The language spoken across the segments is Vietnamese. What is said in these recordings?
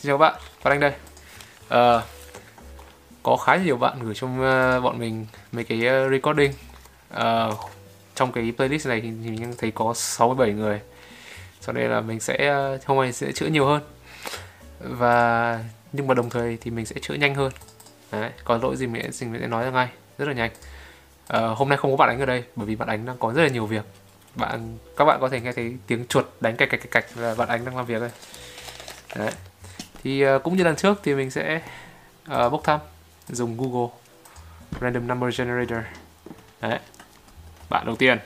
Xin chào các bạn, Phát Anh đây. Ờ, Có khá nhiều bạn gửi cho ờ, bọn mình mấy cái ờ, recording. Ờ, Trong cái playlist này thì mình thấy có 67 người. Cho nên là mình sẽ, ờ, hôm nay sẽ chữa nhiều hơn. Và nhưng mà đồng thời thì mình sẽ chữa nhanh hơn. Đấy, có lỗi gì mình sẽ, mình sẽ nói ra ngay, rất là nhanh. Ờ, Hôm nay không có bạn đánh ở đây bởi vì bạn đánh đang có rất là nhiều việc. Bạn các bạn có thể nghe thấy tiếng chuột đánh cạch cạch cạch cạch là bạn đánh đang làm việc đây. Đấy thì uh, cũng như lần trước thì mình sẽ uh, bốc thăm dùng Google Random Number Generator đấy bạn đầu tiên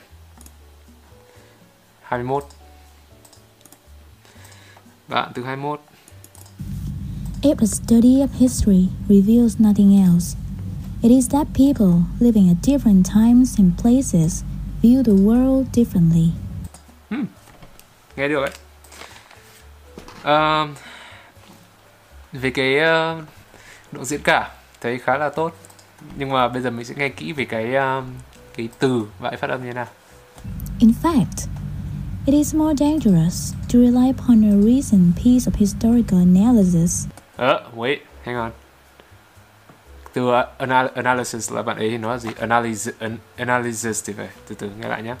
21 bạn thứ 21 If a study of history reveals nothing else, it is that people living at different times and places view the world differently. Hmm. Nghe được đấy. Uh, về cái uh, độ diễn cảm thấy khá là tốt. Nhưng mà bây giờ mình sẽ nghe kỹ về cái uh, cái từ và phát âm như thế nào. In fact, it is more dangerous to rely upon a recent piece of historical analysis. Uh, wait, hang on từ anal- analysis là bạn ấy nói là gì analysis an- analysis thì phải từ từ nghe lại nhé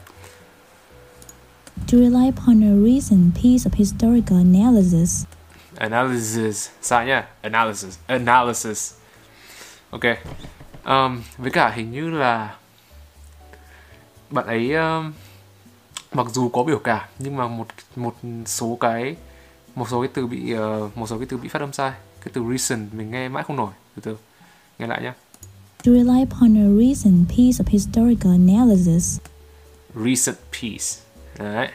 to rely upon a recent piece of historical analysis analysis. Sai nhá. Analysis. Analysis. Ok. Um, với cả hình như là bạn ấy um, mặc dù có biểu cảm nhưng mà một một số cái một số cái từ bị uh, một số cái từ bị phát âm sai. Cái từ recent mình nghe mãi không nổi. Từ từ. Nghe lại nhé to rely upon a recent piece of historical analysis. Recent piece. Đấy.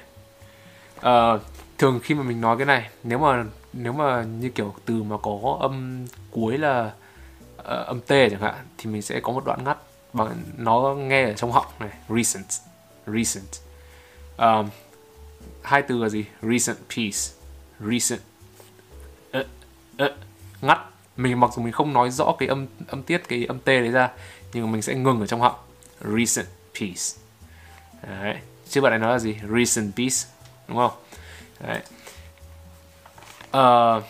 Uh, thường khi mà mình nói cái này nếu mà nếu mà như kiểu từ mà có âm cuối là uh, âm t chẳng hạn thì mình sẽ có một đoạn ngắt bằng nó nghe ở trong họng này recent recent. Um, hai từ là gì? Recent piece recent uh, uh, ngắt. Mình mặc dù mình không nói rõ cái âm âm tiết cái âm t đấy ra nhưng mà mình sẽ ngừng ở trong họng. Recent piece. Đấy chứ bạn này nói là gì? Recent piece đúng không? Đấy uh,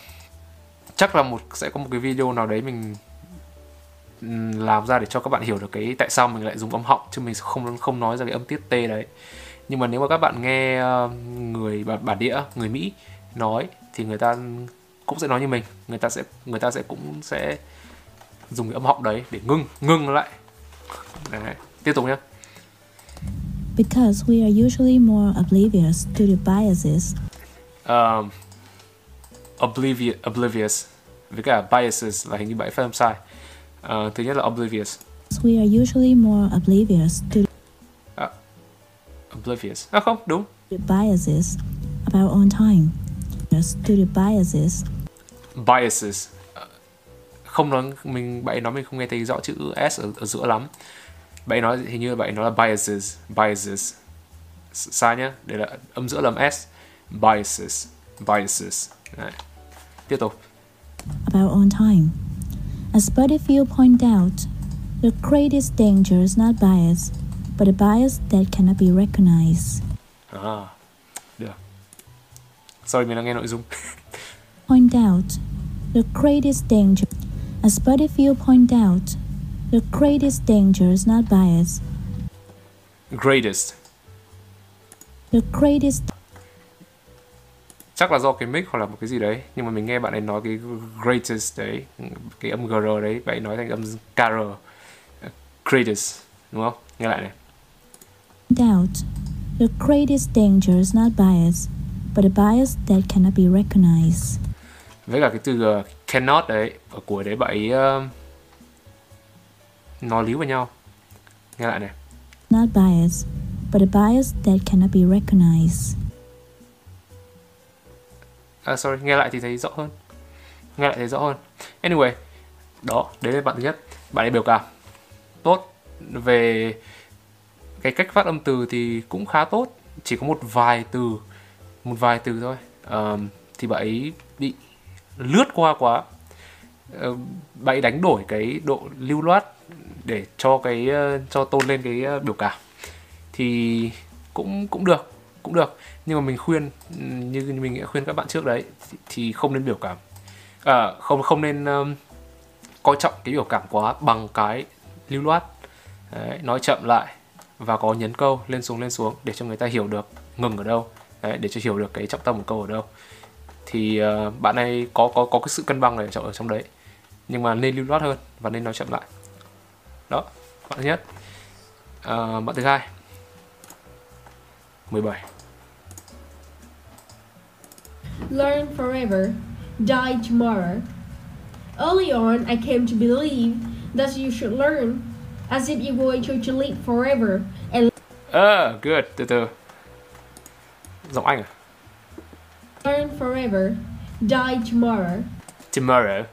chắc là một sẽ có một cái video nào đấy mình làm ra để cho các bạn hiểu được cái tại sao mình lại dùng âm họng chứ mình không không nói ra cái âm tiết t đấy. Nhưng mà nếu mà các bạn nghe người bản, bản địa người mỹ nói thì người ta cũng sẽ nói như mình. Người ta sẽ người ta sẽ cũng sẽ dùng cái âm họng đấy để ngưng ngưng lại. Đấy. tiếp tục nhé because we are usually more oblivious to the biases. Um, oblivious oblivious. Với cả biases là hình như bạn phát âm sai. Uh, thứ nhất là oblivious. We are usually more oblivious to à, oblivious. À không đúng. the biases about on time. To the biases. Biases. Không nói mình bạn nói mình không nghe thấy rõ chữ s ở, ở giữa lắm. Bạn nói hình như bạn nói là biases biases. Sai nhá. Đây là âm giữa là s. Biases biases. Đấy. Tiếp tục about on time as Butterfield pointed out the greatest danger is not bias but a bias that cannot be recognized ah. à được sorry mình đang nghe nội dung point out the greatest danger. As Butterfield pointed out, the greatest danger is not bias. Greatest. The greatest. Chắc là do cái mic hoặc là một cái gì đấy, nhưng mà mình nghe bạn ấy nói cái greatest đấy, cái âm gr đấy, bạn ấy nói thành âm kr. Greatest, đúng không? Nghe lại này. Doubt. The greatest danger is not bias, but a bias that cannot be recognized với cả cái từ uh, cannot đấy ở cuối đấy bạn ấy uh, nói líu vào nhau nghe lại này not bias but a bias that cannot be recognized à sorry nghe lại thì thấy rõ hơn. Nghe lại thấy rõ hơn. Anyway đó đấy là bạn thứ nhất. Bạn ấy biểu cảm tốt. Về cái cách phát âm từ thì cũng khá tốt. Chỉ có một vài từ một vài từ thôi. Um, thì bạn ấy bị lướt qua quá. Uh, bạn đánh đổi cái độ lưu loát để cho cái uh, cho tôn lên cái uh, biểu cảm. Thì cũng cũng được cũng được. Nhưng mà mình khuyên như mình đã khuyên các bạn trước đấy thì, không nên biểu cảm. À, không không nên um, coi trọng cái biểu cảm quá bằng cái lưu loát. Đấy, nói chậm lại và có nhấn câu lên xuống lên xuống để cho người ta hiểu được ngừng ở đâu. Đấy, để cho hiểu được cái trọng tâm của câu ở đâu. Thì uh, bạn này có có có cái sự cân bằng này ở trong, ở trong đấy. Nhưng mà nên lưu loát hơn và nên nói chậm lại. Đó bạn thứ nhất. Uh, bạn thứ hai. 17 Learn forever, die tomorrow. Early on, I came to believe that you should learn as if you were going to live forever and uh, good. Từ từ. Giọng anh à? Learn forever, die tomorrow. tomorrow.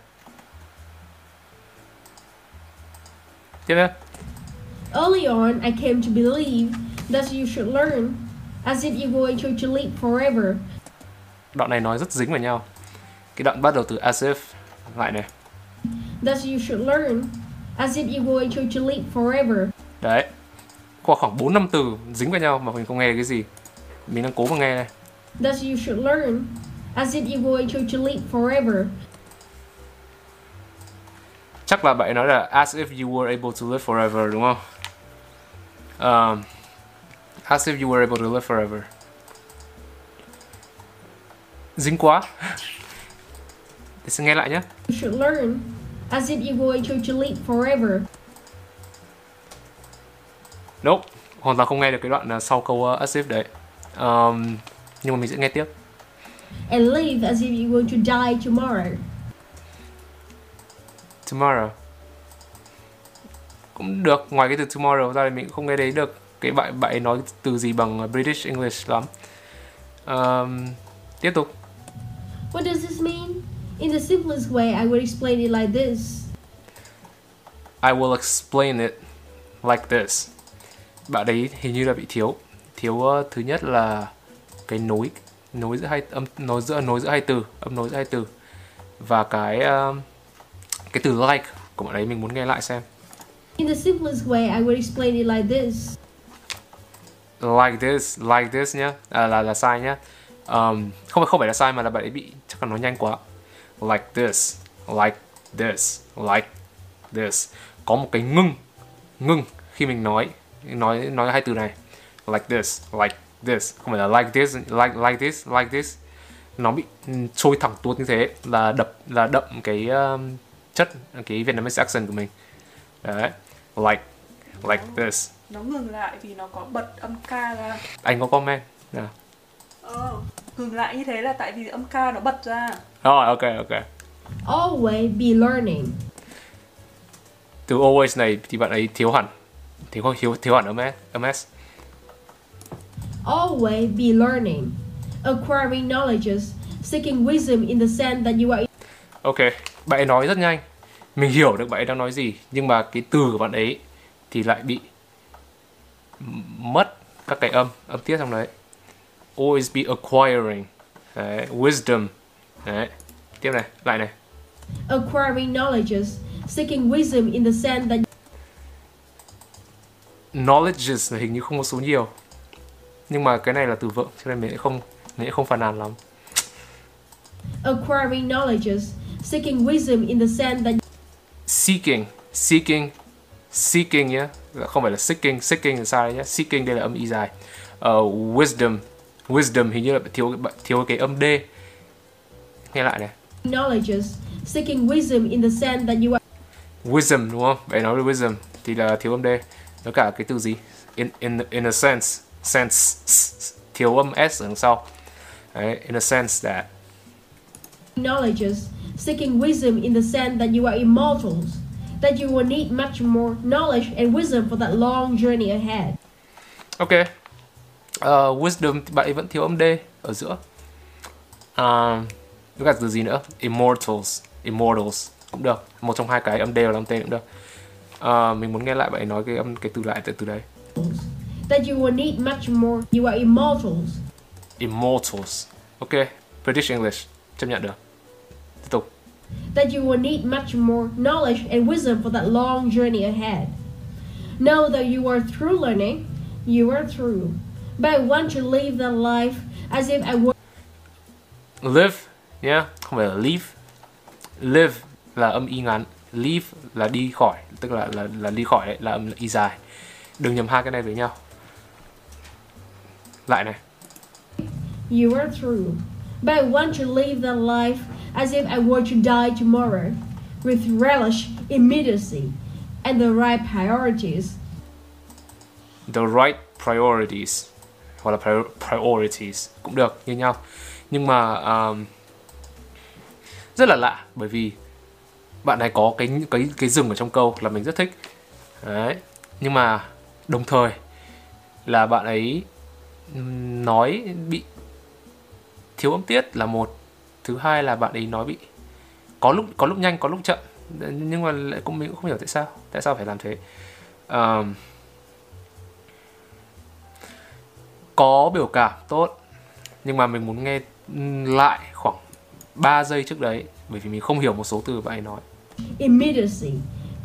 Tiếp nữa Early on, I came to believe that you should learn as if you were going to live forever. Đoạn này nói rất dính vào nhau. Cái đoạn bắt đầu từ as if lại này. That you should learn as if you were going to live forever. Đấy. Qua khoảng 4 năm từ dính vào nhau mà mình không nghe cái gì. Mình đang cố mà nghe này. That you should learn as if you going to live forever. Chắc là bạn nói là as if you were able to live forever đúng không? Um, as if you were able to live forever. Dính quá. Để xin nghe lại nhé. You should learn. As if you were going to live forever. Nope. Hoàn toàn không nghe được cái đoạn là sau câu uh, as if đấy. Um, nhưng mà mình sẽ nghe tiếp. And live as if you were to die tomorrow. Tomorrow. Cũng được. Ngoài cái từ tomorrow ra thì mình cũng không nghe thấy được cái bạn bạn ấy nói từ gì bằng British English lắm. Um, tiếp tục. What does this mean? In the simplest way i would explain it like this. I will explain it like this. Bạn đấy hình như là bị thiếu thiếu uh, thứ nhất là cái nối nối giữa hai âm nối giữa nối giữa hai từ âm nối giữa hai từ. Và cái uh, cái từ like của bạn ấy mình muốn nghe lại xem. In the simplest way i would explain it like this like this like this nhá. À, là là sai nhá. Um, không không phải là sai mà là bạn ấy bị chắc là nói nhanh quá. Like this like this like this. Có một cái ngưng ngưng khi mình nói nói nói hai từ này. Like this like this. Không phải là like this like like this like this. Nó bị ừ, trôi thẳng tuốt như thế là đập là đậm cái um, chất cái Vietnamese accent của mình. Đấy. Like like this nó ngừng lại vì nó có bật âm ca ra. Anh có comment nào? Ờ, ngừng lại như thế là tại vì âm ca nó bật ra. Rồi ok ok. Always be learning. Từ always này thì bạn ấy thiếu hẳn. Thiếu không thiếu thiếu hẳn ở MS MS always be learning. Acquiring knowledges. Seeking wisdom in the sense that you are ok bạn ấy nói rất nhanh. Mình hiểu được bạn ấy đang nói gì nhưng mà cái từ của bạn ấy thì lại bị mất các cái âm âm tiết trong đấy. Always be acquiring đấy, wisdom đấy. Tiếp này lại này. Acquiring knowledges seeking wisdom in the sense that knowledges là hình như không có số nhiều. Nhưng mà cái này là từ vựng cho nên mình không mình không phàn nàn lắm. Acquiring knowledges seeking wisdom in the sense that seeking seeking seeking nhé không phải là seeking seeking là sai nhé seeking đây là âm y dài. Uh, wisdom. Wisdom hình như là thiếu thiếu cái âm d. Nghe lại này. Knowledges. Seeking wisdom in the sense that you are wisdom đúng không? Vậy nói về wisdom thì là thiếu âm d. Với cả cái từ gì? In in in a sense. Sense. Thiếu âm s ở đằng sau. Đấy, in a sense that knowledges. Seeking wisdom in the sense that you are immortals that you will need much more knowledge and wisdom for that long journey ahead. Ok. Uh, wisdom thì bạn ấy vẫn thiếu âm d ở giữa. Uh, với cả từ gì nữa? Immortals immortals cũng được. Một trong hai cái âm d và âm t cũng được. Uh, mình muốn nghe lại bạn ấy nói cái âm cái từ lại từ từ đấy. That you will need much more. You are immortals. Immortals. Ok. British English. Chấp nhận được that you will need much more knowledge and wisdom for that long journey ahead. Know that you are through learning, you are through. But I want to live that life as if I were live yeah, không phải là live. Live là âm y ngắn. Leave là đi khỏi. Tức là là là đi khỏi đấy là âm y dài. Đừng nhầm hai cái này với nhau. Lại này. You are true. But I want to live that life as if I were to die tomorrow, with relish, immediacy, and the right priorities. the right priorities. Hoặc là prior- priorities cũng được như nhau. Nhưng mà um, rất là lạ bởi vì bạn này có cái cái cái dừng ở trong câu là mình rất thích. Đấy nhưng mà đồng thời là bạn ấy nói bị thiếu âm tiết là một thứ hai là bạn ấy nói bị có lúc có lúc nhanh có lúc chậm nhưng mà lại cũng mình cũng không hiểu tại sao tại sao phải làm thế Ờm, có biểu cảm tốt nhưng mà mình muốn nghe lại khoảng 3 giây trước đấy bởi vì mình không hiểu một số từ bạn ấy nói immediacy,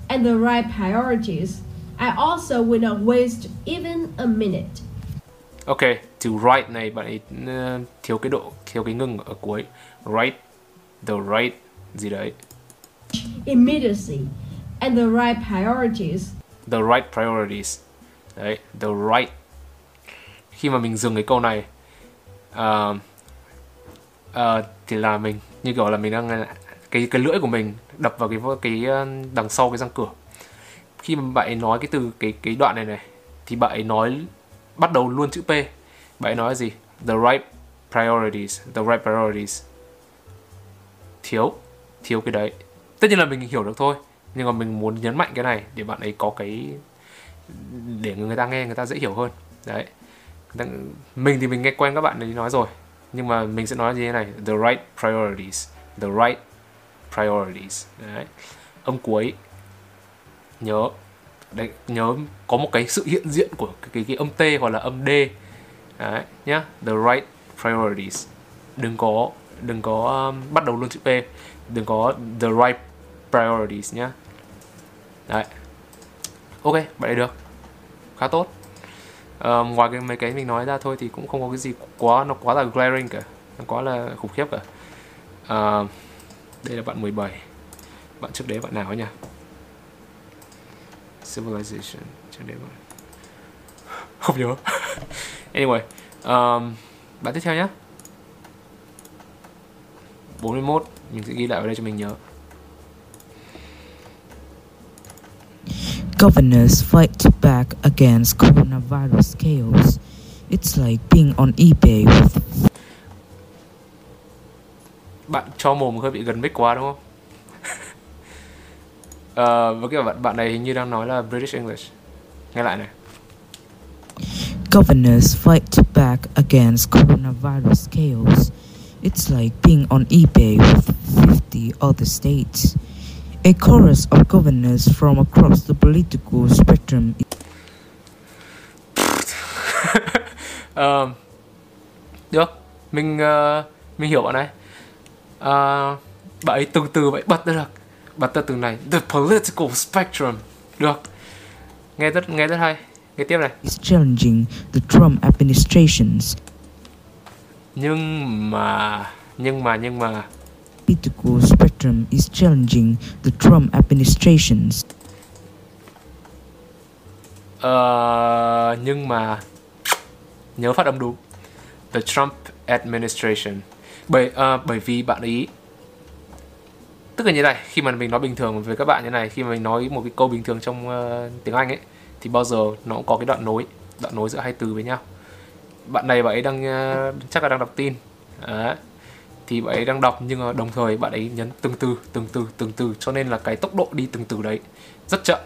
and the right priorities. I also will not waste even a minute ok từ right này bạn ấy ờ, thiếu cái độ thiếu cái ngừng ở cuối. Right the right gì đấy. Immediacy, and the right priorities. the right priorities. Đấy the right. Khi mà mình dừng cái câu này ờ, ờ, thì là mình như kiểu là mình đang cái cái lưỡi của mình đập vào cái cái đằng sau cái răng cửa. Khi mà bạn ấy nói cái từ cái cái đoạn này này thì bạn ấy nói bắt đầu luôn chữ P. Bạn ấy nói gì? The right priorities, the right priorities. Thiếu thiếu cái đấy. Tất nhiên là mình hiểu được thôi, nhưng mà mình muốn nhấn mạnh cái này để bạn ấy có cái, để người ta nghe, người ta dễ hiểu hơn. Đấy. Mình thì mình nghe quen các bạn ấy nói rồi, nhưng mà mình sẽ nói như thế này, the right priorities, the right priorities. Đấy. Âm cuối, nhớ đấy nhớ có một cái sự hiện diện của cái, cái, cái âm t hoặc là âm d. Đấy nhá the right priorities. Đừng có đừng có um, bắt đầu luôn chữ p. Đừng có the right priorities nhá. Đấy. Ok vậy là được. Khá tốt. Ờ, ngoài cái mấy cái mình nói ra thôi thì cũng không có cái gì quá nó quá là glaring cả. Nó quá là khủng khiếp cả. Uh, đây là bạn 17 bạn trước đấy bạn nào ấy nhỉ? Civilization. Đấy bạn không nhớ. Anyway um, bạn tiếp theo nhé. 41 mình sẽ ghi lại vào đây cho mình nhớ. Governors fight back against coronavirus chaos. It's like being on eBay with bạn cho mồm hơi bị gần mic quá đúng không? Ờ, với cái bạn bạn này hình như đang nói là British English. Nghe lại này. Governors fight back against coronavirus chaos. It's like being on eBay with 50 other states. A chorus of governors from across the political spectrum Ờ, được, mình ờ, mình hiểu bạn này. Ờ, bạn ấy từ từ vậy bật ra được. Bật ra từ này, the political spectrum. Được. Nghe rất nghe rất hay. Nghe tiếp này. is challenging the Trump administration's Nhưng mà nhưng mà nhưng mà political spectrum is challenging the Trump administration's Ờ, nhưng mà nhớ phát âm đúng the Trump administration bởi ờ, bởi vì bạn ấy tức là như này khi mà mình nói bình thường với các bạn như này khi mà mình nói một cái câu bình thường trong uh, tiếng Anh ấy thì bao giờ nó cũng có cái đoạn nối đoạn nối giữa hai từ với nhau. Bạn này bạn ấy đang uh, chắc là đang đọc tin. Đấy. thì bạn ấy đang đọc nhưng mà đồng thời bạn ấy nhấn từng từ từng từ từng từ cho nên là cái tốc độ đi từng từ đấy rất chậm.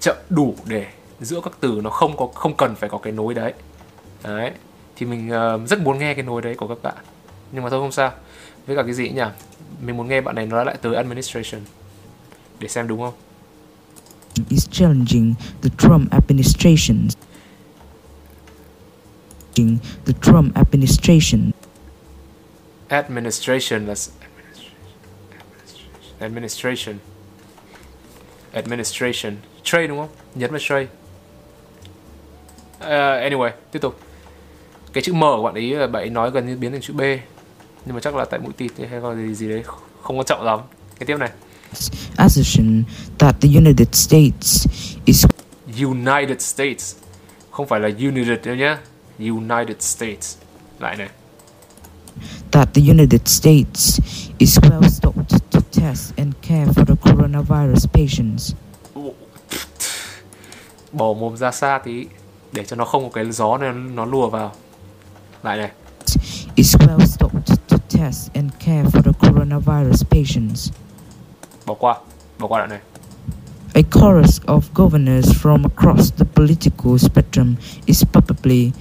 Chậm đủ để giữa các từ nó không có không cần phải có cái nối đấy. Đấy. Thì mình uh, rất muốn nghe cái nối đấy của các bạn. Nhưng mà thôi không sao với cả cái gì nhỉ? Mình muốn nghe bạn này nói lại từ administration để xem đúng không? Is challenging the Trump administration's the Trump administration. Administration là s- administration. Administration. Trade đúng không? Nhấn vào trade. Ờ, anyway tiếp tục. Cái chữ M của bạn ấy bạn ấy nói gần như biến thành chữ B nhưng mà chắc là tại mũi tịt hay là gì gì đấy không quan trọng lắm. Cái tiếp này. assertion that the United States is United States. Không phải là United đâu nhá. United States. Lại này. That the United States is well stocked to test and care for the coronavirus patients. bỏ mồm ra xa tí để cho nó không có cái gió nên nó lùa vào. Lại này. Is well stocked to test and care for the coronavirus patients. bỏ qua bỏ qua đoạn này. A chorus of governors from across the political spectrum is publicly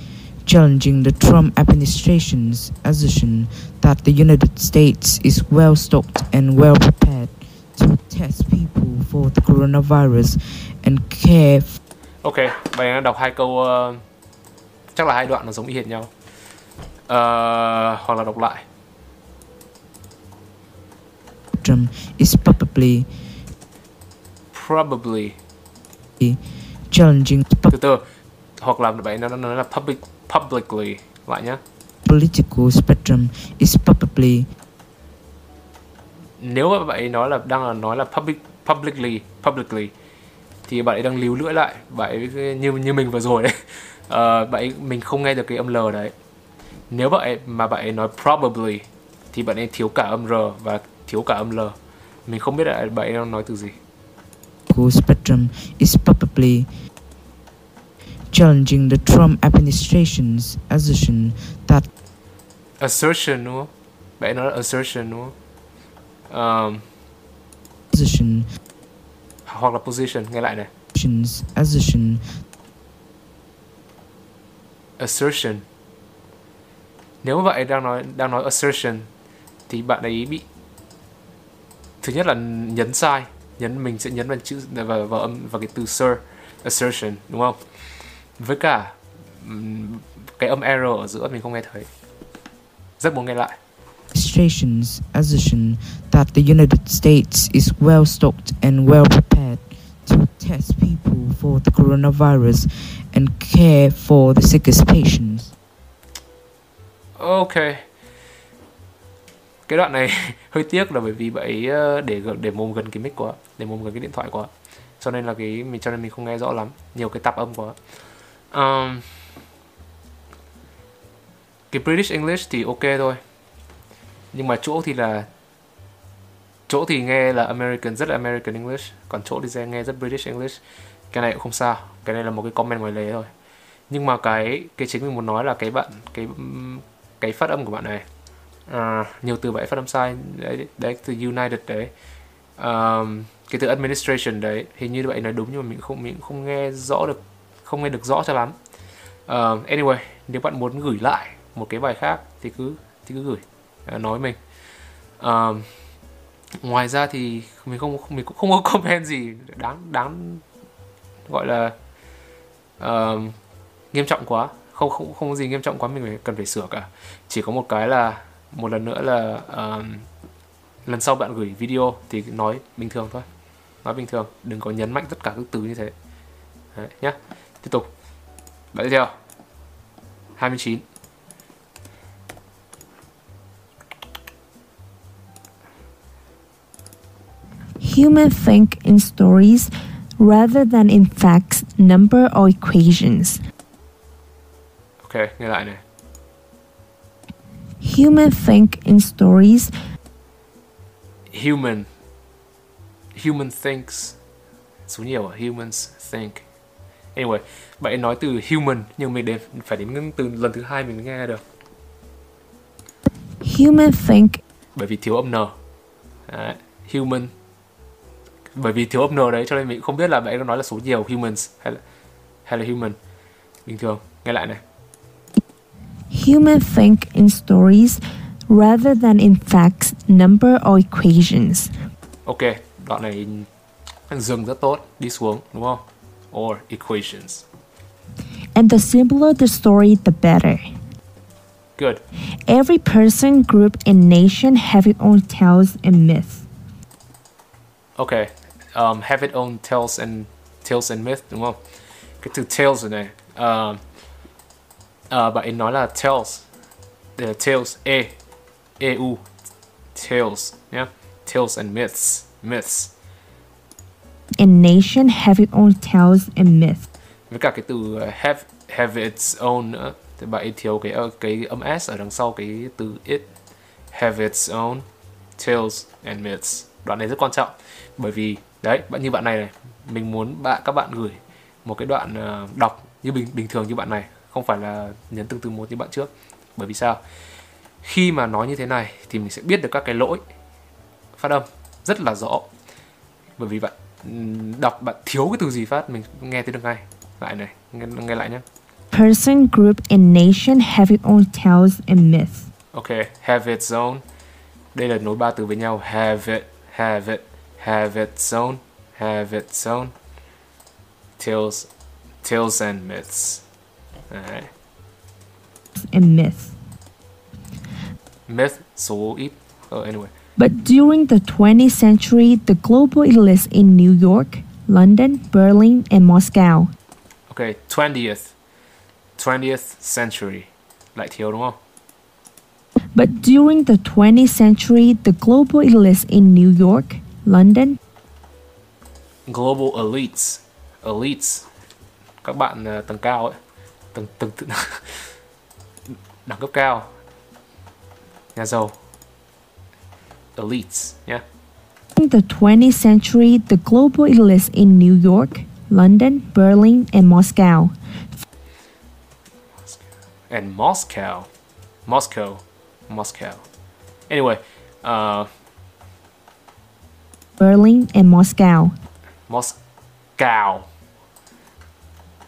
challenging the Trump administration's assertion that the United States is well stocked and well prepared to test people for the coronavirus and care ok vậy em đọc hai câu ờ, chắc là hai đoạn nó giống y hệt nhau. Ờ, hoặc là đọc lại spectrum is publicly probably. challenging. Từ từ. Hoặc là vậy nó nó nói là public publicly lại nhá. Political spectrum is publicly nếu mà bạn ấy nói là đang là nói là public publicly publicly thì bạn ấy đang líu lưỡi lại. Bạn ấy như như mình vừa rồi đấy. Ờ, bạn ấy, mình không nghe được cái âm l đấy. Nếu bạn ấy, mà bạn ấy nói probably thì bạn ấy thiếu cả âm r và thiếu cả âm l. Mình không biết là bạn đang nói từ gì. Spectrum is publicly challenging the Trump administration's assertion that assertion đúng không? Bạn nói là assertion đúng không? Ờm, assertion hoặc là position nghe lại này. assertion. Assertion. Nếu ấy đang nói đang nói assertion thì bạn ấy bị thứ nhất là nhấn sai nhấn mình sẽ nhấn vào chữ vào, vào âm vào cái từ sir assertion đúng không? Với cả cái âm r ở giữa mình không nghe thấy. Rất muốn nghe lại. Administration's assertion that the United States is well stocked and well prepared to test people for the coronavirus and care for the sickest patients. ok cái đoạn này hơi tiếc là bởi vì bạn ấy ờ, để để mồm gần cái mic quá để mồm gần cái điện thoại quá cho nên là cái mình cho nên mình không nghe rõ lắm nhiều cái tạp âm quá. Um, cái British English thì ok thôi. Nhưng mà chỗ thì là chỗ thì nghe là American rất là American English. Còn chỗ thì nghe rất British English. Cái này cũng không sao cái này là một cái comment ngoài lề thôi. Nhưng mà cái cái chính mình muốn nói là cái bạn cái cái phát âm của bạn này à, nhiều từ vậy phát âm sai. Đấy đấy từ United đấy. Um, cái từ administration đấy hình như vậy nói đúng nhưng mà mình không mình không nghe rõ được không nghe được rõ cho lắm. Uh, anyway nếu bạn muốn gửi lại một cái bài khác thì cứ thì cứ gửi uh, nói mình. Um, ngoài ra thì mình không mình cũng không có comment gì đáng đáng gọi là uh, nghiêm trọng quá. Không không không có gì nghiêm trọng quá mình phải cần phải sửa cả. Chỉ có một cái là một lần nữa là um, lần sau bạn gửi video thì nói bình thường thôi. Nói bình thường đừng có nhấn mạnh tất cả các từ như thế. Đấy, nhá. Tiếp tục. Bạn tiếp theo. 29 Humans think in stories rather than in facts, number, or equations. ok nghe lại này Humans think in stories. Human. Human thinks. Số nhiều à? humans think. Anyway bạn nói từ human nhưng mình đến phải đến từ lần thứ hai mình mới nghe được. Humans think bởi vì thiếu âm n. Đấy, human. Bởi vì thiếu âm n đấy cho nên mình không biết là bạn có nói là số nhiều humans hay là hay là human. Bình thường nghe lại này humans think in stories rather than in facts, number, or equations. ok đoạn này dừng rất tốt đi xuống đúng không or equations And the simpler the story, the better. good Every person, group, and nation have its own tales and myths. ok um, have its own tales and tales and myth đúng không cái từ tales này này uh, uh, bạn ấy nói là tales uh, tales e e u tales nhá. Tales and myths myths. A nation have its own tales and myths. với cả cái từ uh, have have its own nữa thì bạn ấy thiếu cái ờ, cái âm s ở đằng sau cái từ it. Have its own tales and myths. Đoạn này rất quan trọng bởi vì đấy bạn như bạn này này mình muốn bạn các bạn gửi một cái đoạn ờ, đọc như bình bình thường như bạn này không phải là nhấn từng từ một như bạn trước. Bởi vì sao? Khi mà nói như thế này thì mình sẽ biết được các cái lỗi phát âm rất là rõ. Bởi vì bạn đọc bạn thiếu cái từ gì phát mình nghe thấy được ngay. Lại này nghe, nghe lại nhé Person, group, and nation have its own tales and myths. ok have its own. Đây là nối ba từ với nhau. Have it have it have its own have its own. Tales tales and myths. And myths. myth số ít. Ờ, anyway. But during the 20th century, the global elites in New York, London, Berlin, and Moscow. Ok 20th 20th century. Lại thiếu đúng không? But during the 20th century, the global elites in New York, London, global elites. Elites. Các bạn ờ, tầng cao ấy tầng tầng tầng đẳng cấp cao. Nhà giàu. Elites nhé during the 20th century, the global elites in New York, London, Berlin, and Moscow. And Moscow. Moscow. Moscow. Anyway uh, Berlin, and Moscow. Moscow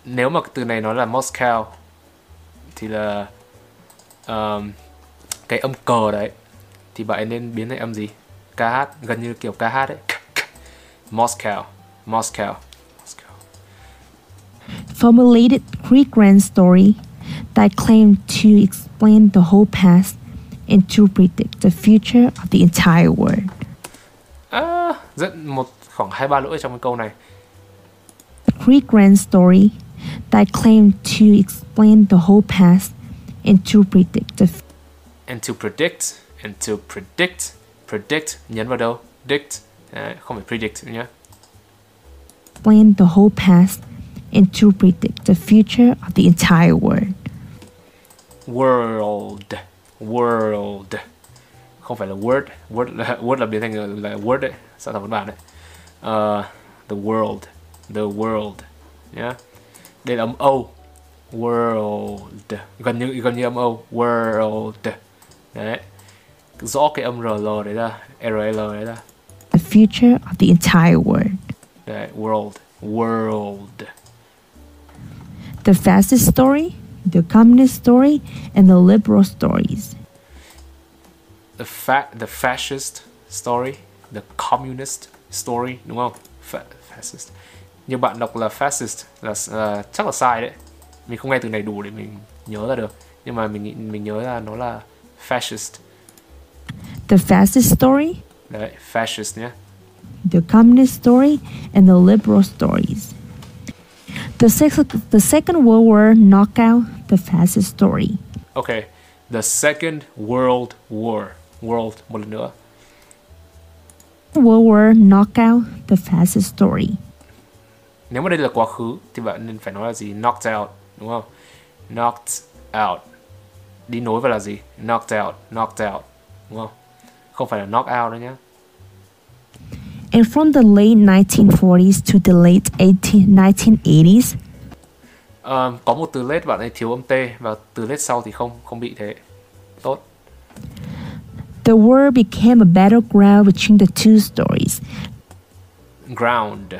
nếu mà từ này nói là Moscow thì là um, cái âm cờ đấy thì bạn ấy nên biến thành âm gì? KH gần như kiểu KH đấy. Moscow Moscow Moscow. Formulated Greek grand story that claimed to explain the whole past and to predict the future of the entire world. à, rất một khoảng hai ba lỗi trong cái câu này. Greek grand story that claim to explain the whole past and to predict the f- and to predict and to predict predict nhấn vào đâu? Dict Đấy, không phải predict nhé explain the whole past and to predict the future of the entire world. world world. Không phải là word word là word là biến thành là, word đấy sao thằng văn bản đấy? Uh, the world the world. Nhá đây là âm o world gần như gần như âm o world. Đấy rõ cái âm rl đấy ra rl đấy ra The future of the entire world. đấy world. World. The fascist story, the communist story, and the liberal stories. the fa the fascist story the communist story. Đúng không Fa fascist như bạn đọc là fascist là, là chắc là sai đấy. Mình không nghe từ này đủ để mình nhớ ra được. Nhưng mà mình mình nhớ là nó là fascist. The fascist story, đấy fascist nhé the communist story, and the liberal stories. The, sex- the Second World War knocked out the fascist story. ok the second world war. World một lần nữa. World War knocked out the fascist story. Nếu mà đây là quá khứ thì bạn nên phải nói là gì? Knocked out đúng không? Knocked out. Đi nối vào là gì? Knocked out knocked out đúng không? Không phải là knock out đâu nhé And from the late 1940s to the late 18, 1980s, Ờ, có một từ lết bạn ấy thiếu âm t và từ lết sau thì không không bị thế. Tốt. The war became a battleground between the two stories. ground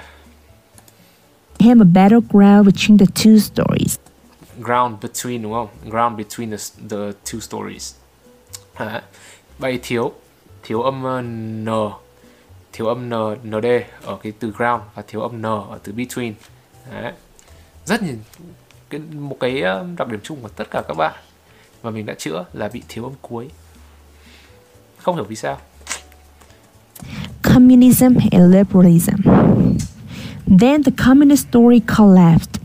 Became a battleground between the two stories. ground between đúng không ground between the, the two stories Đấy. vậy thiếu thiếu âm ờ, n thiếu âm n nd ở cái từ ground và thiếu âm n ở từ between Đấy. rất nhiều cái, một cái ờ, đặc điểm chung của tất cả các bạn mà mình đã chữa là bị thiếu âm cuối không hiểu vì sao Communism and liberalism. Then the communist story collapsed,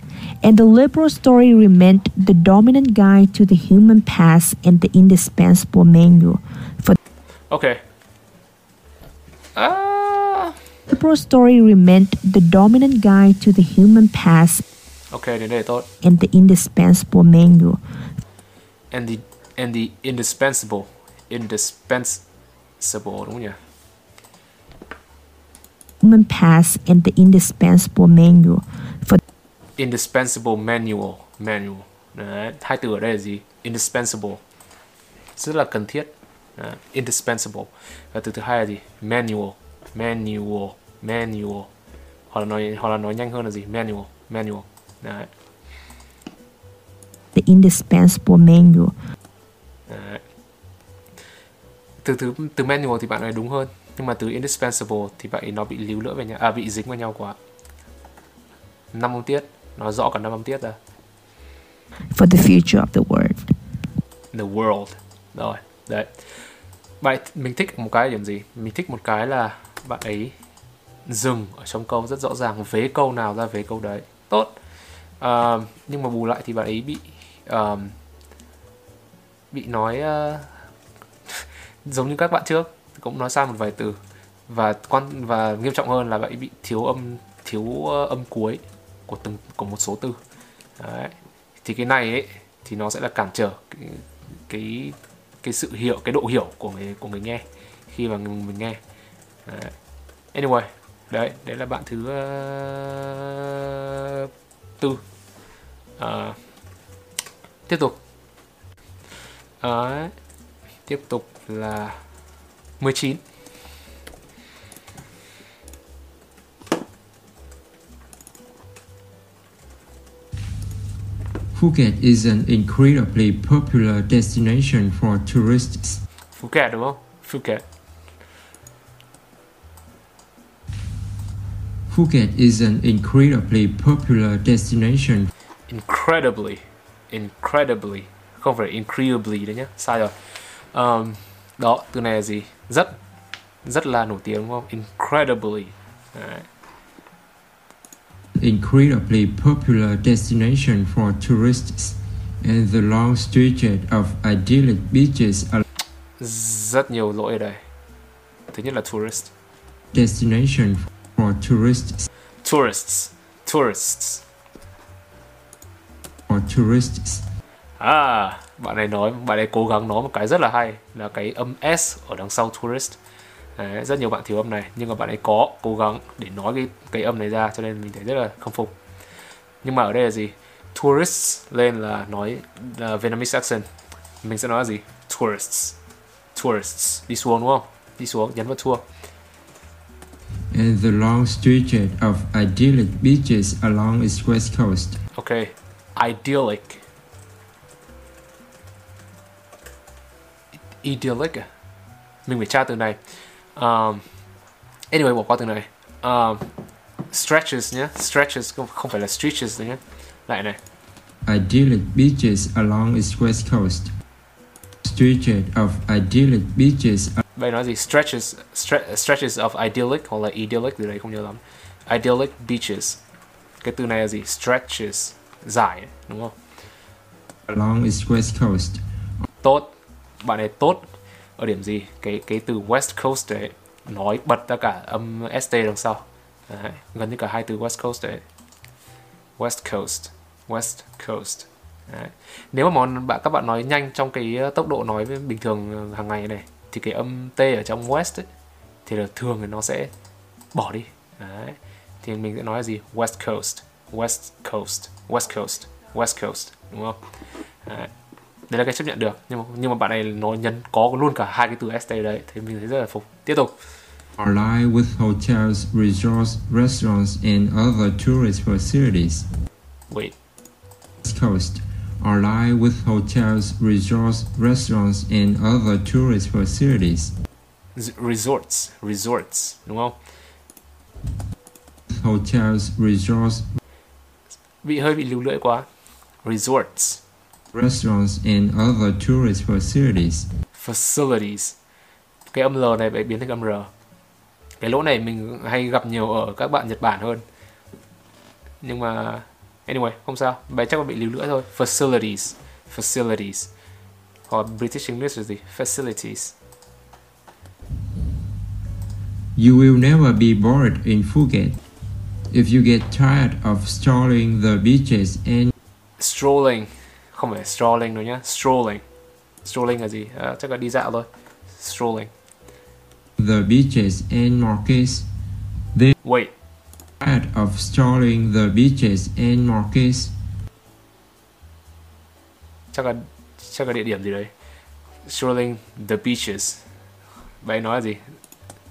and the liberal story remained the dominant guide to the human past and the indispensable manual for ok À, liberal story remained the dominant guide to the human past ok đến đây tốt and the indispensable manual and the and the indispensable indispensable đúng không nhỉ human past and the indispensable manual for indispensable manual manual. Đấy, hai từ ở đây là gì? Indispensable. Rất là cần thiết. Đấy, indispensable. Và từ thứ hai là gì? Manual manual manual. Hoặc là nói hoặc là nói nhanh hơn là gì? Manual manual. Đấy. the indispensable manual. Đấy. từ thứ từ manual thì bạn nói đúng hơn nhưng mà từ indispensable thì ấy nó bị líu lưỡi về nhau à bị dính vào nhau quá. Năm âm tiết nó rõ cả năm âm tiết ra for the future of the world. The world. Rồi đấy. Bạn mình thích một cái điểm gì? Mình thích một cái là bạn ấy dừng ở trong câu rất rõ ràng vế câu nào ra vế câu đấy. Tốt. Ờ, nhưng mà bù lại thì bạn ấy bị ờm, bị nói ờ, giống như các bạn trước cũng nói sai một vài từ. Và quan và nghiêm trọng hơn là bạn ấy bị thiếu âm thiếu âm cuối của từng của một số từ. Đấy. Thì cái này ấy thì nó sẽ là cản trở cái cái, cái sự hiểu cái độ hiểu của người của người nghe khi mà mình, mình nghe. Đấy. anyway đấy đấy là bạn thứ uh, tư. Ờ, tiếp tục. Đấy. Tiếp tục là 19 Phuket is an incredibly popular destination for tourists. Phuket đúng không Phuket. Phuket is an incredibly popular destination. Incredibly incredibly không phải incredibly đấy nhá sai rồi um, đó từ này là gì? Rất rất là nổi tiếng đúng không? Incredibly. Đấy. incredibly popular destination for tourists and the long stretches of idyllic beaches. Are rất nhiều lỗi ở đây. Thứ nhất là tourist. Destination for tourists. Tourists. Tourists. For tourists. À bạn này nói bạn này cố gắng nói một cái rất là hay là cái âm s ở đằng sau tourist. Đấy, rất nhiều bạn thiếu âm này nhưng mà bạn ấy có cố gắng để nói cái cái âm này ra cho nên mình thấy rất là khâm phục. Nhưng mà ở đây là gì? Tourists lên là nói là Vietnamese accent. Mình sẽ nói là gì? Tourists. Tourists. Đi xuống đúng không? Đi xuống nhấn vào tour and the long stretches of idyllic beaches along its west coast. ok. Idyllic idyllic. À mình phải tra từ này. Um, anyway bỏ qua từ này. Um, stretches nhé. Stretches không, không phải là stretches nữa nhé. Lại này. Idyllic beaches along its west coast. Stretches of idyllic beaches vậy nói gì? Stretches stre- stretches of idyllic hoặc là idyllic gì đấy không nhớ lắm. Idyllic beaches. Cái từ này là gì? Stretches. Dài đúng không? Along its west coast. tốt bạn ấy tốt ở điểm gì? Cái cái từ west coast đấy nói bật ra cả âm st đằng sau. Đấy, gần như cả hai từ west coast đấy. West coast west coast. Đấy. nếu mà món bạn các bạn nói nhanh trong cái ờ, tốc độ nói bình thường ờ, hàng ngày này thì cái âm t ở trong west ấy, thì là thường thì nó sẽ bỏ đi. Đấy. thì mình sẽ nói là gì? West coast west coast west coast west coast đúng không? Đấy đấy là cái chấp nhận được. Nhưng mà nhưng mà bạn này nó nhấn có luôn cả hai cái từ st đấy thì mình thấy rất là phục. Tiếp tục. Lined with hotels, resorts, restaurants, and other tourist facilities. wait. West coast. Lined with hotels, resorts, restaurants, and other tourist facilities. Resorts resorts đúng không? Hotels, resorts, bị hơi bị lưu lưỡi quá. Resorts restaurants, and other tourist facilities. facilities. Cái âm l này phải biến thành âm r cái lỗ này mình hay gặp nhiều ở các bạn nhật bản hơn. Nhưng mà anyway không sao. Bài chắc bị lưu lưỡi thôi. Facilities. Facilities. Hoặc british english là gì? Facilities. You will never be bored in Phuket. If you get tired of strolling the beaches and strolling không phải strolling đâu nhá. Strolling. Strolling là gì? À, chắc là đi dạo thôi. Strolling. The beaches and markets, wait. tired of strolling the beaches and markets, chắc là chắc là địa điểm gì đấy? Strolling the beaches. Bạn nói là gì?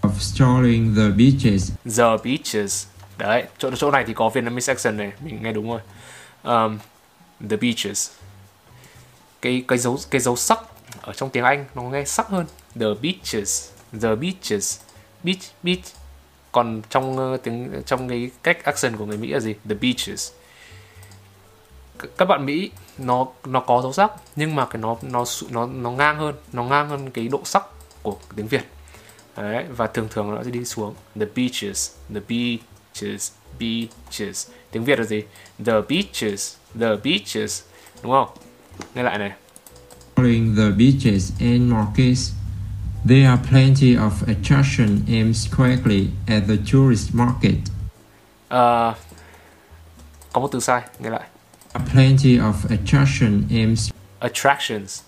Of strolling the beaches. The beaches. Đấy chỗ chỗ này thì có Vietnamese accent này mình nghe đúng rồi. Um, the beaches cái cái dấu cái dấu sắc ở trong tiếng Anh nó nghe sắc hơn. The beaches the beaches beach beach. Còn trong uh, tiếng trong cái cách accent của người Mỹ là gì? The beaches. C- các bạn Mỹ nó nó có dấu sắc nhưng mà cái nó nó nó nó ngang hơn nó ngang hơn cái độ sắc của tiếng Việt. Đấy, và thường thường nó sẽ đi xuống. The beaches the beaches beaches. Tiếng Việt là gì? The beaches the beaches. Đúng không? Nghe lại này. Strolling the beaches and markets. There are plenty of attraction aimed squarely at the tourist market. Ờ, có một từ sai nghe lại. Are plenty of attraction aimed attractions.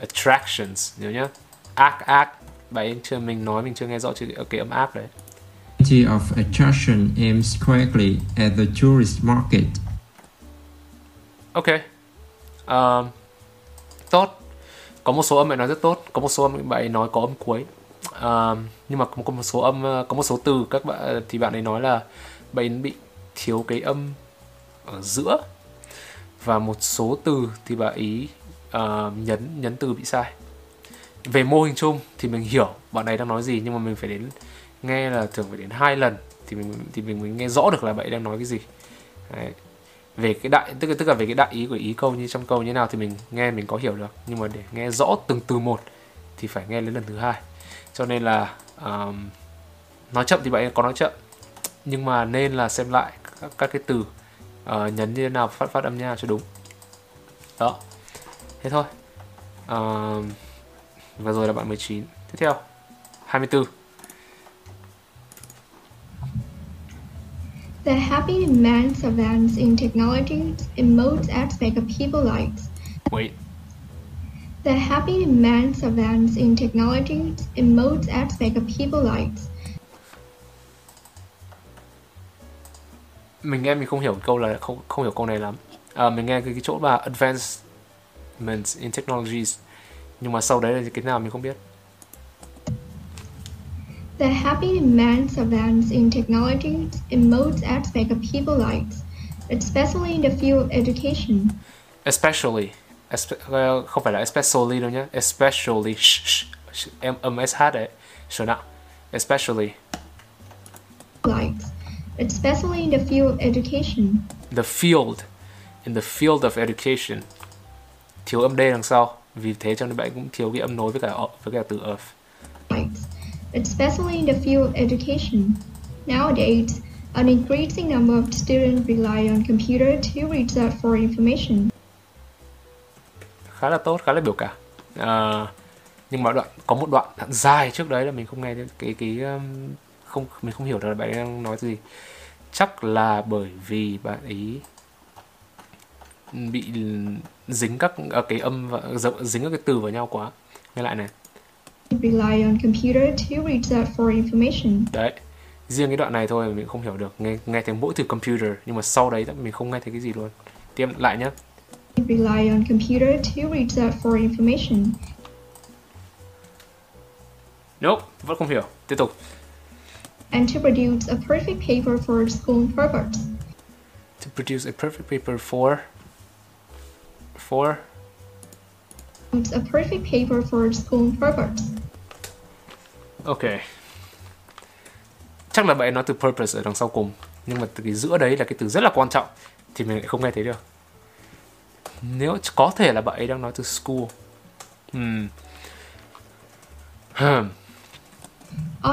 Attractions nhớ nhá. Ác ác. Bạn chưa mình nói mình chưa nghe rõ chữ cái âm áp đấy. Plenty of attraction aimed squarely at the tourist market. ok uh, tốt. Có một số âm bạn nói rất tốt có một số âm bạn ấy nói có âm cuối. Uh, nhưng mà có một số âm có một số từ các bạn thì bạn ấy nói là bạn ấy bị thiếu cái âm ở giữa và một số từ thì bạn ý uh, ờ, nhấn nhấn từ bị sai. Về mô hình chung thì mình hiểu bạn ấy đang nói gì nhưng mà mình phải đến nghe là thường phải đến hai lần thì mình thì mình mới nghe rõ được là bạn ấy đang nói cái gì. Đấy về cái đại tức là tức là về cái đại ý của ý câu như trong câu như nào thì mình nghe mình có hiểu được. Nhưng mà để nghe rõ từng từ một thì phải nghe đến lần thứ hai. Cho nên là um, nói chậm thì bạn có nói chậm. Nhưng mà nên là xem lại các, các cái từ uh, nhấn như thế nào phát phát âm nha cho đúng. Đó. Thế thôi. Ờ, và rồi là bạn 19 tiếp theo. 24 The happy demands advance in technology in most aspects of people lives. wait The happy demands advance in technology in most aspects of people lives. mình nghe mình không hiểu câu là không không hiểu câu này lắm à, mình nghe cái, cái chỗ là advancements in technologies nhưng mà sau đấy là cái nào mình không biết The happy demands advance in technology in most aspects of people lives, especially in the field of education. especially espe- ờ, không phải là especially đâu nhé especially sh, sh, sh, em âm sh đấy sure nào. Especially. Lives, especially in the field of education. the field in the field of education. Thiếu âm d đằng sau vì thế cho nên bạn cũng thiếu cái âm nối với cả với cả từ of. Rights, especially in the field of education. Nowadays, an increasing number of students rely on computer to research for information. khá là tốt khá là biểu cảm Ờ, nhưng mà đoạn có một đoạn, đoạn dài trước đấy là mình không nghe cái cái um, không mình không hiểu được là bạn ấy đang nói gì chắc là bởi vì bạn ấy bị dính các à, cái âm và dính các cái từ vào nhau quá nghe lại này Rely on computer to research for information. đấy riêng cái đoạn này thôi mình không hiểu được nghe nghe thấy mỗi từ computer nhưng mà sau đấy mình không nghe thấy cái gì luôn tiếp lại nhé Rely on computer to research for information. nope vẫn không hiểu tiếp tục And to produce a perfect paper for school purpose. to produce a perfect paper for for It's a perfect paper for school purpose. ok chắc là bạn nói từ purpose ở đằng sau cùng nhưng mà từ cái giữa đấy là cái từ rất là quan trọng thì mình lại không nghe thấy được nếu có thể là bạn ấy đang nói từ school hmm. Hmm.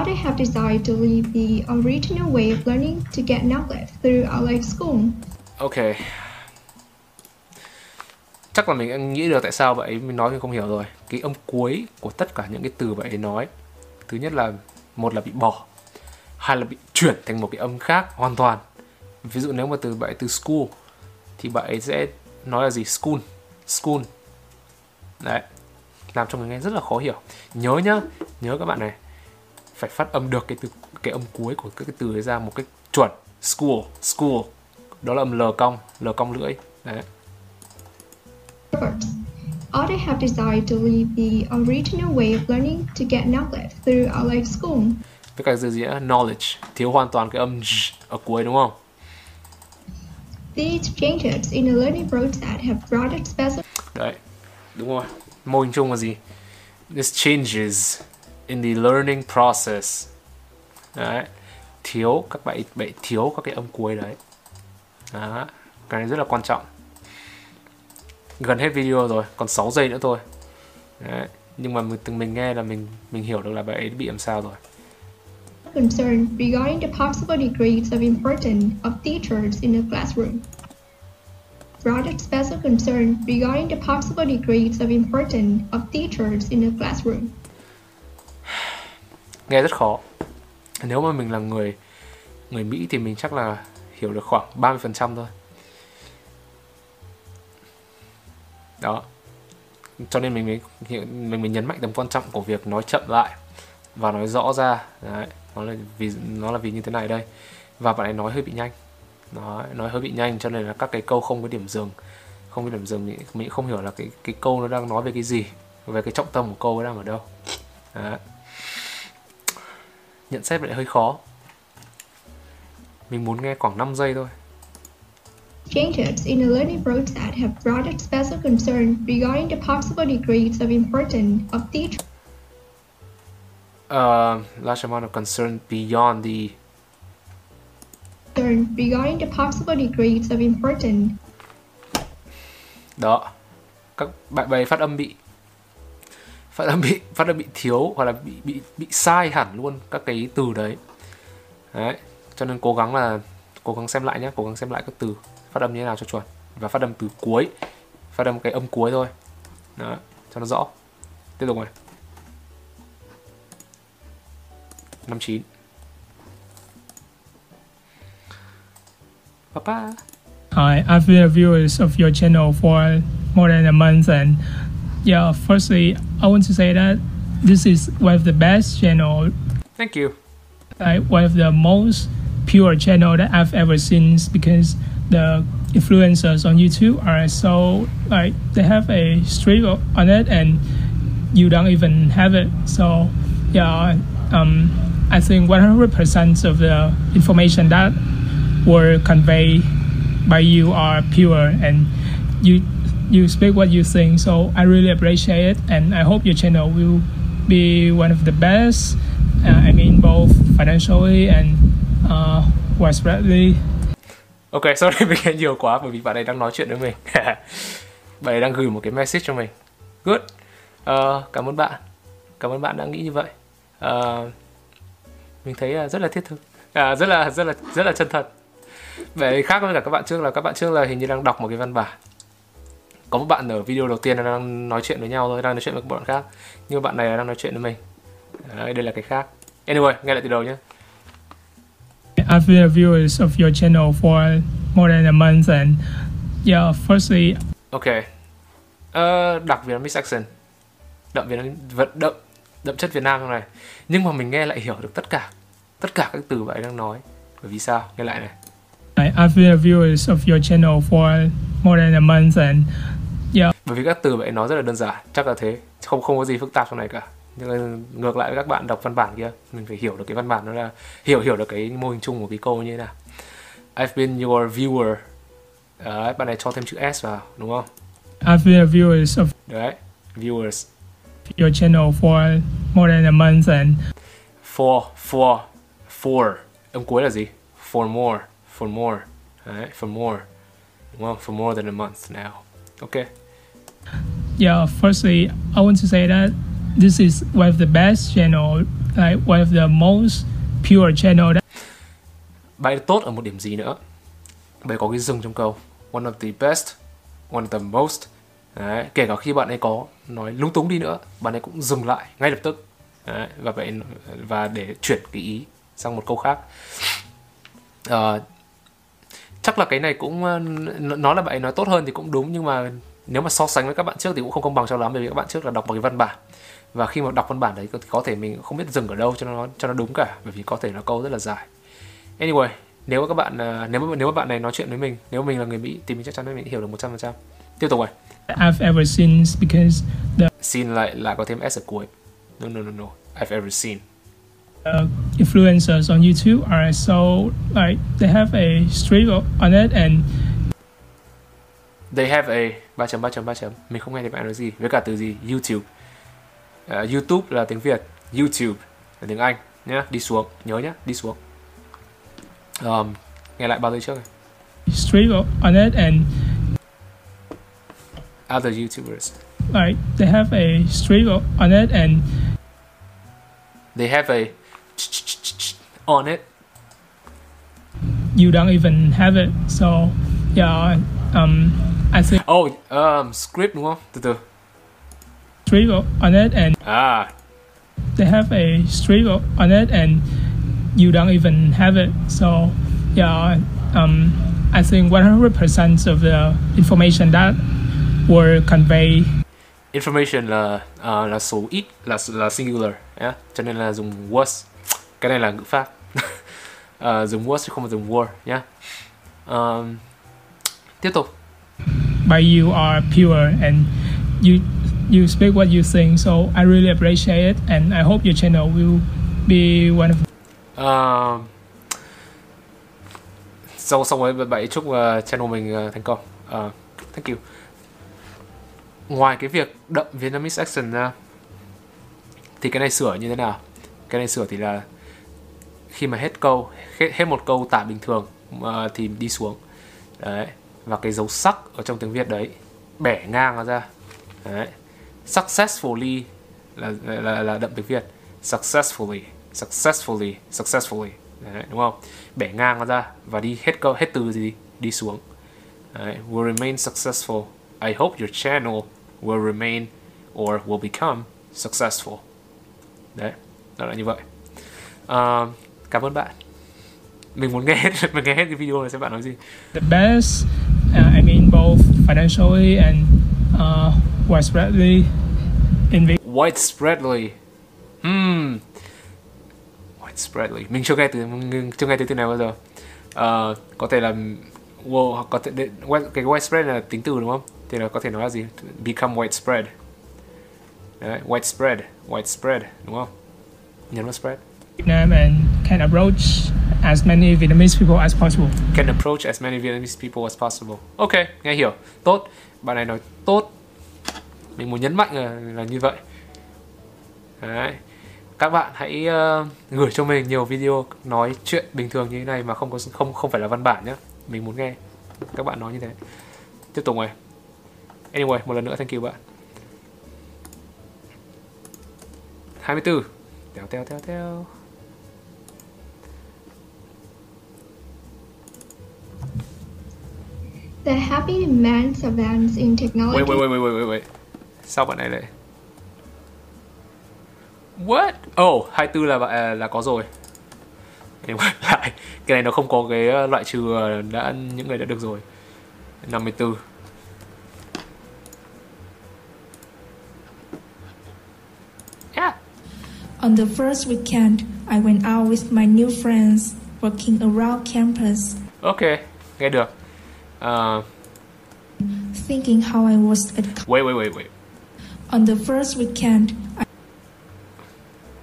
Others have decided to leave the original way of learning to get knowledge through online school. Ok. Chắc là mình đã nghĩ được tại sao vậy mình nói mình không hiểu rồi. Cái âm cuối của tất cả những cái từ vậy nói. Thứ nhất là một là bị bỏ. hai là bị chuyển thành một cái âm khác hoàn toàn. Ví dụ nếu mà từ bạn từ school thì bạn ấy sẽ nói là gì? School school. Đấy, làm cho người nghe rất là khó hiểu. Nhớ nhá, nhớ các bạn này, phải phát âm được cái từ, cái âm cuối của các cái từ ấy ra một cách chuẩn. School school. Đó là âm l cong l cong lưỡi. Đấy. All they have desired to leave the original way of learning to get knowledge through our life school. với cả từ nữa knowledge thiếu hoàn toàn cái âm j ở cuối đúng không? These changes in the learning process have brought it special đấy đúng rồi. Mô hình chung là gì? This changes in the learning process. Đấy thiếu các bạn bị thiếu các cái âm cuối đấy. Đó cái này rất là quan trọng gần hết video rồi còn 6 giây nữa thôi đấy. nhưng mà mình từng mình nghe là mình mình hiểu được là bạn ấy bị làm sao rồi concern regarding the possible degrees of importance of teachers in the classroom. Brought special concern regarding the possible degrees of importance of teachers in the classroom. nghe rất khó nếu mà mình là người người Mỹ thì mình chắc là hiểu được khoảng 30% thôi đó. Cho nên mình mới mình mới nhấn mạnh tầm quan trọng của việc nói chậm lại và nói rõ ra. Đấy, nó là vì nó là vì như thế này đây. Và bạn ấy nói hơi bị nhanh. Nói nói hơi bị nhanh cho nên là các cái câu không có điểm dừng. Không có điểm dừng thì mình không hiểu là cái cái câu nó đang nói về cái gì, về cái trọng tâm của câu nó đang ở đâu. Đấy. nhận xét lại hơi khó. Mình muốn nghe khoảng 5 giây thôi. Changes in the learning process have brought it special concern regarding the possible degrees of importance of teachers. uh, large amount of concern beyond the concern regarding the possible degrees of importance. Đó. Các bạn bè phát âm bị phát âm bị phát âm bị thiếu hoặc là bị bị bị sai hẳn luôn các cái từ đấy. Đấy. Cho nên cố gắng là cố gắng xem lại nhé cố gắng xem lại các từ phát âm như thế nào cho chuẩn. Và phát âm từ cuối phát âm cái âm cuối thôi. Đó cho nó rõ. Tiếp tục này. 59 Papa Hi, I've been a viewer of your channel for more than a month, and yeah, firstly, I want to say that this is one of the best channel, Thank you. Like one of the most pure channel that I've ever seen because the influencers on YouTube are so like they have a streak on it, and you don't even have it. So yeah, um, I think 100% of the information that were conveyed by you are pure and you you speak what you think so i really appreciate it and i hope your channel will be one of the best uh, i mean both financially and uh, widespreadly Ok, sorry mình nghe nhiều quá bởi vì bạn ấy đang nói chuyện với mình. Bạn ấy đang gửi một cái message cho mình. Good. Uh, Cảm ơn bạn. Cảm ơn bạn đã nghĩ như vậy. Uh, Mình thấy ờ, rất là thiết thực. Uh, Rất là rất là rất là chân thật. Về khác với cả các bạn trước là các bạn trước là hình như đang đọc một cái văn bản. Có một bạn ở video đầu tiên là đang nói chuyện với nhau thôi Đang nói chuyện với các bạn khác. Nhưng mà bạn này là đang nói chuyện với mình. Đấy, Đây là cái khác. Anyway, nghe lại từ đầu nhé i've been a viewer of your channel for more than a month and yeah firstly Ok. Ờ, đặc Vietnamese accent. Đậm Việt vận đậm đậm chất Việt Nam trong này. Nhưng mà mình nghe lại hiểu được tất cả tất cả các từ bạn đang nói. Bởi vì sao? Nghe lại này. i've been a viewer of your channel for more than a month and yeah Bởi vì các từ bạn nói rất là đơn giản, chắc là thế. Không không có gì phức tạp trong này cả. Ngược lại với các bạn đọc văn bản kia, mình phải hiểu được cái văn bản nó là hiểu hiểu được cái mô hình chung của cái câu như thế nào. I've been your viewer. Đấy, bạn này cho thêm chữ S vào, đúng không? i've been a viewer of Đấy, viewers. your channel for more than a month and for for for âm cuối là gì for more for more Đấy, for more đúng không for more than a month now ok yeah firstly i want to say that this is one of the best channel like one of the most pure channel that bài tốt ở một điểm gì nữa? Bài có cái dừng trong câu one of the best one of the most. Đấy, kể cả khi bạn ấy có nói lúng túng đi nữa bạn ấy cũng dừng lại ngay lập tức. Đấy, và vậy và để chuyển cái ý sang một câu khác. Uh, chắc là cái này cũng ờ, nó nói là bạn ấy nói tốt hơn thì cũng đúng nhưng mà nếu mà so sánh với các bạn trước thì cũng không công bằng cho lắm bởi vì các bạn trước là đọc bằng cái văn bản và khi mà đọc văn bản đấy thì có thể mình không biết dừng ở đâu cho nó cho nó đúng cả bởi vì có thể là câu rất là dài. Anyway nếu mà các bạn uh, nếu mà nếu mà bạn này nói chuyện với mình nếu mà mình là người mỹ thì mình chắc chắn mình hiểu được 100% tiếp tục rồi. I've ever seen because the seen lại lại có thêm s ở cuối. No no no no. I've ever seen. Uh, influencers on YouTube are so like they have a streak on it and they have a ba chấm ba chấm ba chấm. Mình không nghe thấy bạn nói gì với cả từ gì? YouTube uh, YouTube là tiếng Việt YouTube là tiếng Anh nhá. Đi xuống nhớ nhá đi xuống. Um, nghe lại bao giây trước này? Streak on it and other YouTubers. Like they have a streak on it and they have a on it. You don't even have it so yeah um I think oh um script đúng không? Từ từ streak on it and à. they have a streak on it and you don't even have it. So yeah um I think 100% of the information that were conveyed information là uh, là số ít là là singular yeah? cho nên là dùng was. Cái này là ngữ pháp. Uh, dùng was chứ không phải dùng were nhá um, tiếp tục. By you are pure and you you speak what you think so I really appreciate it and I hope your channel will be one of uh, sau xong rồi bạn chúc uh, channel mình uh, thành công. Uh, thank you. Ngoài cái việc đậm Vietnamese accent ra thì cái này sửa như thế nào? Cái này sửa thì là khi mà hết câu hết, hết một câu tả bình thường uh, thì đi xuống. Đấy và cái dấu sắc ở trong tiếng Việt đấy bẻ ngang nó ra. Đấy successfully là là là đậm tiếng Việt. Successfully successfully successfully. Đấy, đúng không? Bẻ ngang nó ra và đi hết câu hết từ gì đi? Xuống. Đấy, will remain successful. I hope your channel will remain or will become successful. Đấy đó là như vậy. Uh, cảm ơn bạn. Mình muốn nghe hết mình nghe hết cái video này xem bạn nói gì. The best uh, I mean both financially and uh, widespreadly in widespreadly hmm. Widespreadly mình chưa nghe từ chưa nghe từ từ này bao giờ. Uh, có thể là wow, hoặc có thể cái widespread là tính từ đúng không? Thì là có thể nói là gì? Become widespread Đấy, widespread widespread đúng không? Nhấn vào spread. Vietnam and can approach as many Vietnamese people as possible. Can approach as many Vietnamese people as possible. Ok, nghe hiểu. Tốt. Bạn này nói tốt. Mình muốn nhấn mạnh là, là như vậy. Đấy. Các bạn hãy uh, gửi cho mình nhiều video nói chuyện bình thường như thế này mà không có không không phải là văn bản nhé. Mình muốn nghe các bạn nói như thế. Tiếp tục này. Anyway, một lần nữa thank you bạn. 24. Teo teo teo teo. The happy demands advance in technology. Wait, wait, wait, wait, wait, wait, wait. Sao bạn này lại? What? Oh, 24 là bạn là có rồi. Anyway, lại cái này nó không có cái ờ, loại trừ ờ, đã những người đã được rồi. 54. Yeah. On the first weekend, I went out with my new friends, walking around campus. Ok, nghe được. Uh, thinking how I was at. Wait, wait, wait, wait. On the first weekend, I...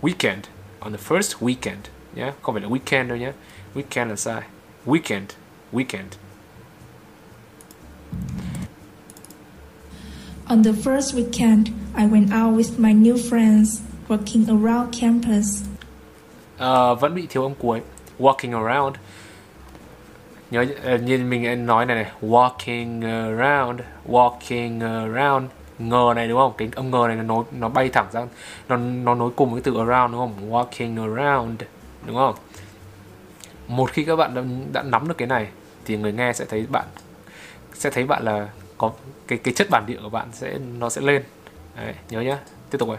Weekend. On the first weekend. Yeah? không phải là weekend đâu nhé. Weekend là sai. Weekend. Weekend. On the first weekend, I went out with my new friends, walking around campus. Uh, vẫn bị thiếu âm cuối. Walking around. Nhớ ờ, như mình nói này này, walking around, walking around. Ngờ này đúng không? Cái âm ngờ này nó nối nó bay thẳng ra nó nó nối cùng với từ around đúng không? Walking around đúng không? Một khi các bạn đã, đã nắm được cái này thì người nghe sẽ thấy bạn sẽ thấy bạn là có cái cái chất bản địa của bạn sẽ nó sẽ lên. Đấy, nhớ nhá. Tiếp tục rồi.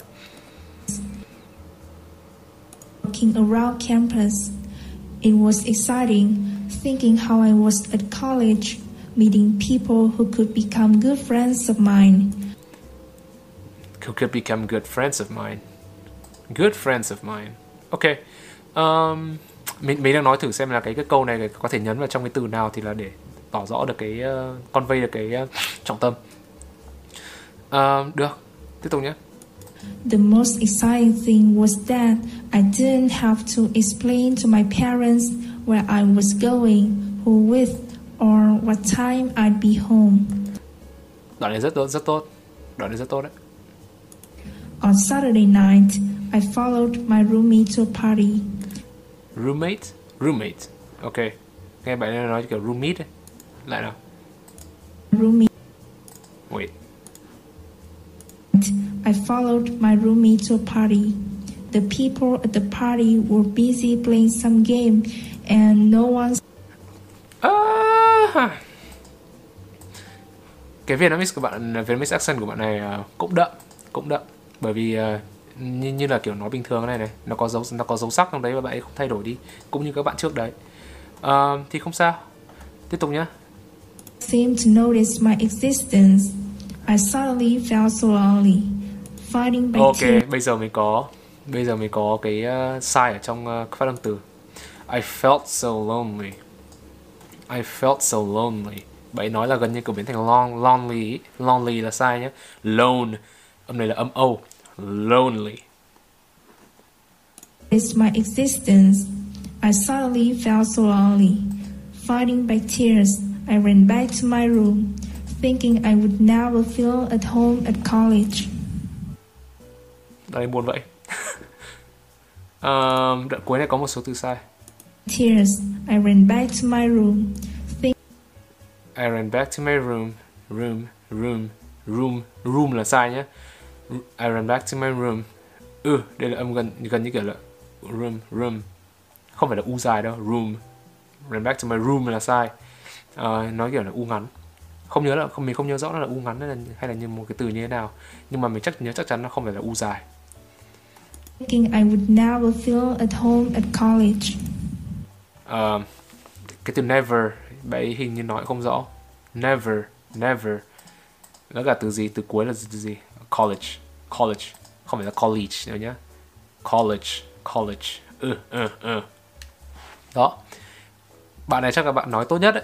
Walking around campus It was exciting thinking how I was at college, meeting people who could become good friends of mine. Who could become good friends of mine. Good friends of mine. Ok. Um, mình mình đang nói thử xem là cái cái câu này có thể nhấn vào trong cái từ nào thì là để tỏ rõ được cái uh, convey được cái uh, trọng tâm. Uh, được. Tiếp tục nhé. The most exciting thing was that I didn't have to explain to my parents where I was going, who with, or what time I'd be home. Đoạn này rất tốt, rất tốt. Đoạn này rất tốt đấy. On Saturday night, I followed my roommate to a party. Roommate? Roommate. Ok. Nghe bạn ấy nói kiểu roommate ấy. Lại nào. Roommate. Wait. I followed my roommate to a party. The people at the party were busy playing some game and no one À, cái Vietnamese của bạn Vietnamese accent của bạn này uh, cũng đậm cũng đậm. Bởi vì uh, như, như là kiểu nói bình thường này này nó có dấu nó có dấu sắc trong đấy và bạn ấy không thay đổi đi cũng như các bạn trước đấy. Uh, thì không sao. Tiếp tục nhá. Seemed to notice my existence. I suddenly felt so lonely, fighting by ok bây giờ mình có bây giờ mình có cái uh, sai ở trong uh, phát âm từ I felt so lonely I felt so lonely bạn nói là gần như kiểu biến thành long lonely lonely là sai nhé lone âm này là âm o lonely It's my existence. I suddenly felt so lonely. Fighting back tears, I ran back to my room, thinking I would never feel at home at college. Đây buồn vậy. um, đoạn cuối này có một số từ sai. Tears, I ran back to my room, think I ran back to my room, room, room, room, room là sai nhé. I ran back to my room. Ừ, đây là âm gần gần như kiểu là room, room. Không phải là u dài đâu, room. Ran back to my room là sai. Ờ, nói kiểu là u ngắn. Không nhớ là không mình không nhớ rõ nó là u ngắn hay là hay là như một cái từ như thế nào. Nhưng mà mình chắc nhớ chắc chắn nó không phải là u dài. thinking I would never feel at home at college. Ờ, cái từ never bạn ấy hình như nói không rõ. Never never. Nó cả từ gì? Từ cuối là từ gì? College college. Không phải là college nữa nhá. College college. Ừ ừ ừ. Đó. Bạn này chắc là bạn nói tốt nhất đấy.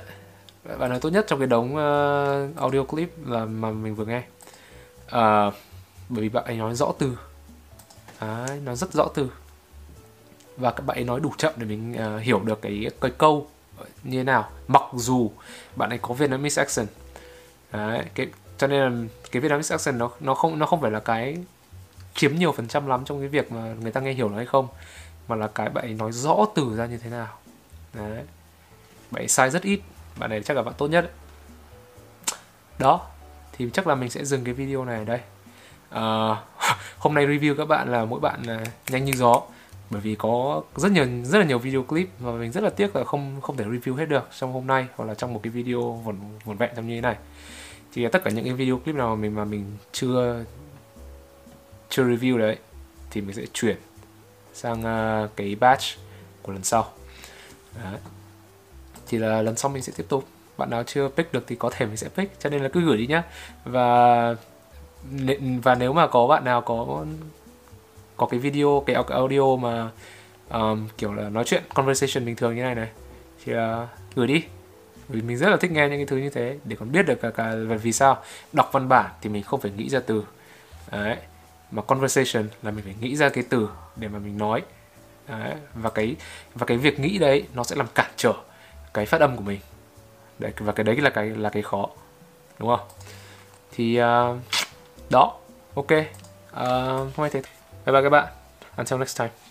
Bạn nói tốt nhất trong cái đống uh, audio clip là mà mình vừa nghe. Uh, bởi vì bạn ấy nói rõ từ. Đấy, nói rất rõ từ và các bạn ấy nói đủ chậm để mình uh, hiểu được cái cái câu như thế nào. Mặc dù bạn ấy có Vietnamese accent. Đấy, cái cho nên là cái Vietnamese accent nó nó không nó không phải là cái chiếm nhiều phần trăm lắm trong cái việc mà người ta nghe hiểu nó hay không mà là cái bạn ấy nói rõ từ ra như thế nào. Đấy. Bạn ấy sai rất ít bạn này chắc là bạn tốt nhất. Đấy. đó thì chắc là mình sẽ dừng cái video này ở đây. Ờ, hôm nay review các bạn là mỗi bạn là nhanh như gió bởi vì có rất nhiều rất là nhiều video clip mà mình rất là tiếc là không không thể review hết được trong hôm nay hoặc là trong một cái video vỏn vỏn vẹn trong như thế này. Thì tất cả những cái video clip nào mà mình mà mình chưa chưa review đấy thì mình sẽ chuyển sang uh, cái batch của lần sau. Đấy. thì là lần sau mình sẽ tiếp tục. Bạn nào chưa pick được thì có thể mình sẽ pick cho nên là cứ gửi đi nhá. Và và nếu mà có bạn nào có có cái video cái audio mà um, kiểu là nói chuyện conversation bình thường như này này. Thì uh, gửi đi. Vì mình rất là thích nghe những cái thứ như thế để còn biết được cả, cả về vì sao. Đọc văn bản thì mình không phải nghĩ ra từ. Đấy. Mà conversation là mình phải nghĩ ra cái từ để mà mình nói. Đấy. và cái và cái việc nghĩ đấy nó sẽ làm cản trở cái phát âm của mình. Đấy và cái đấy là cái là cái khó. Đúng không? Thì uh, đó. Ok. Uh, hôm nay thế bye bye bạn until next time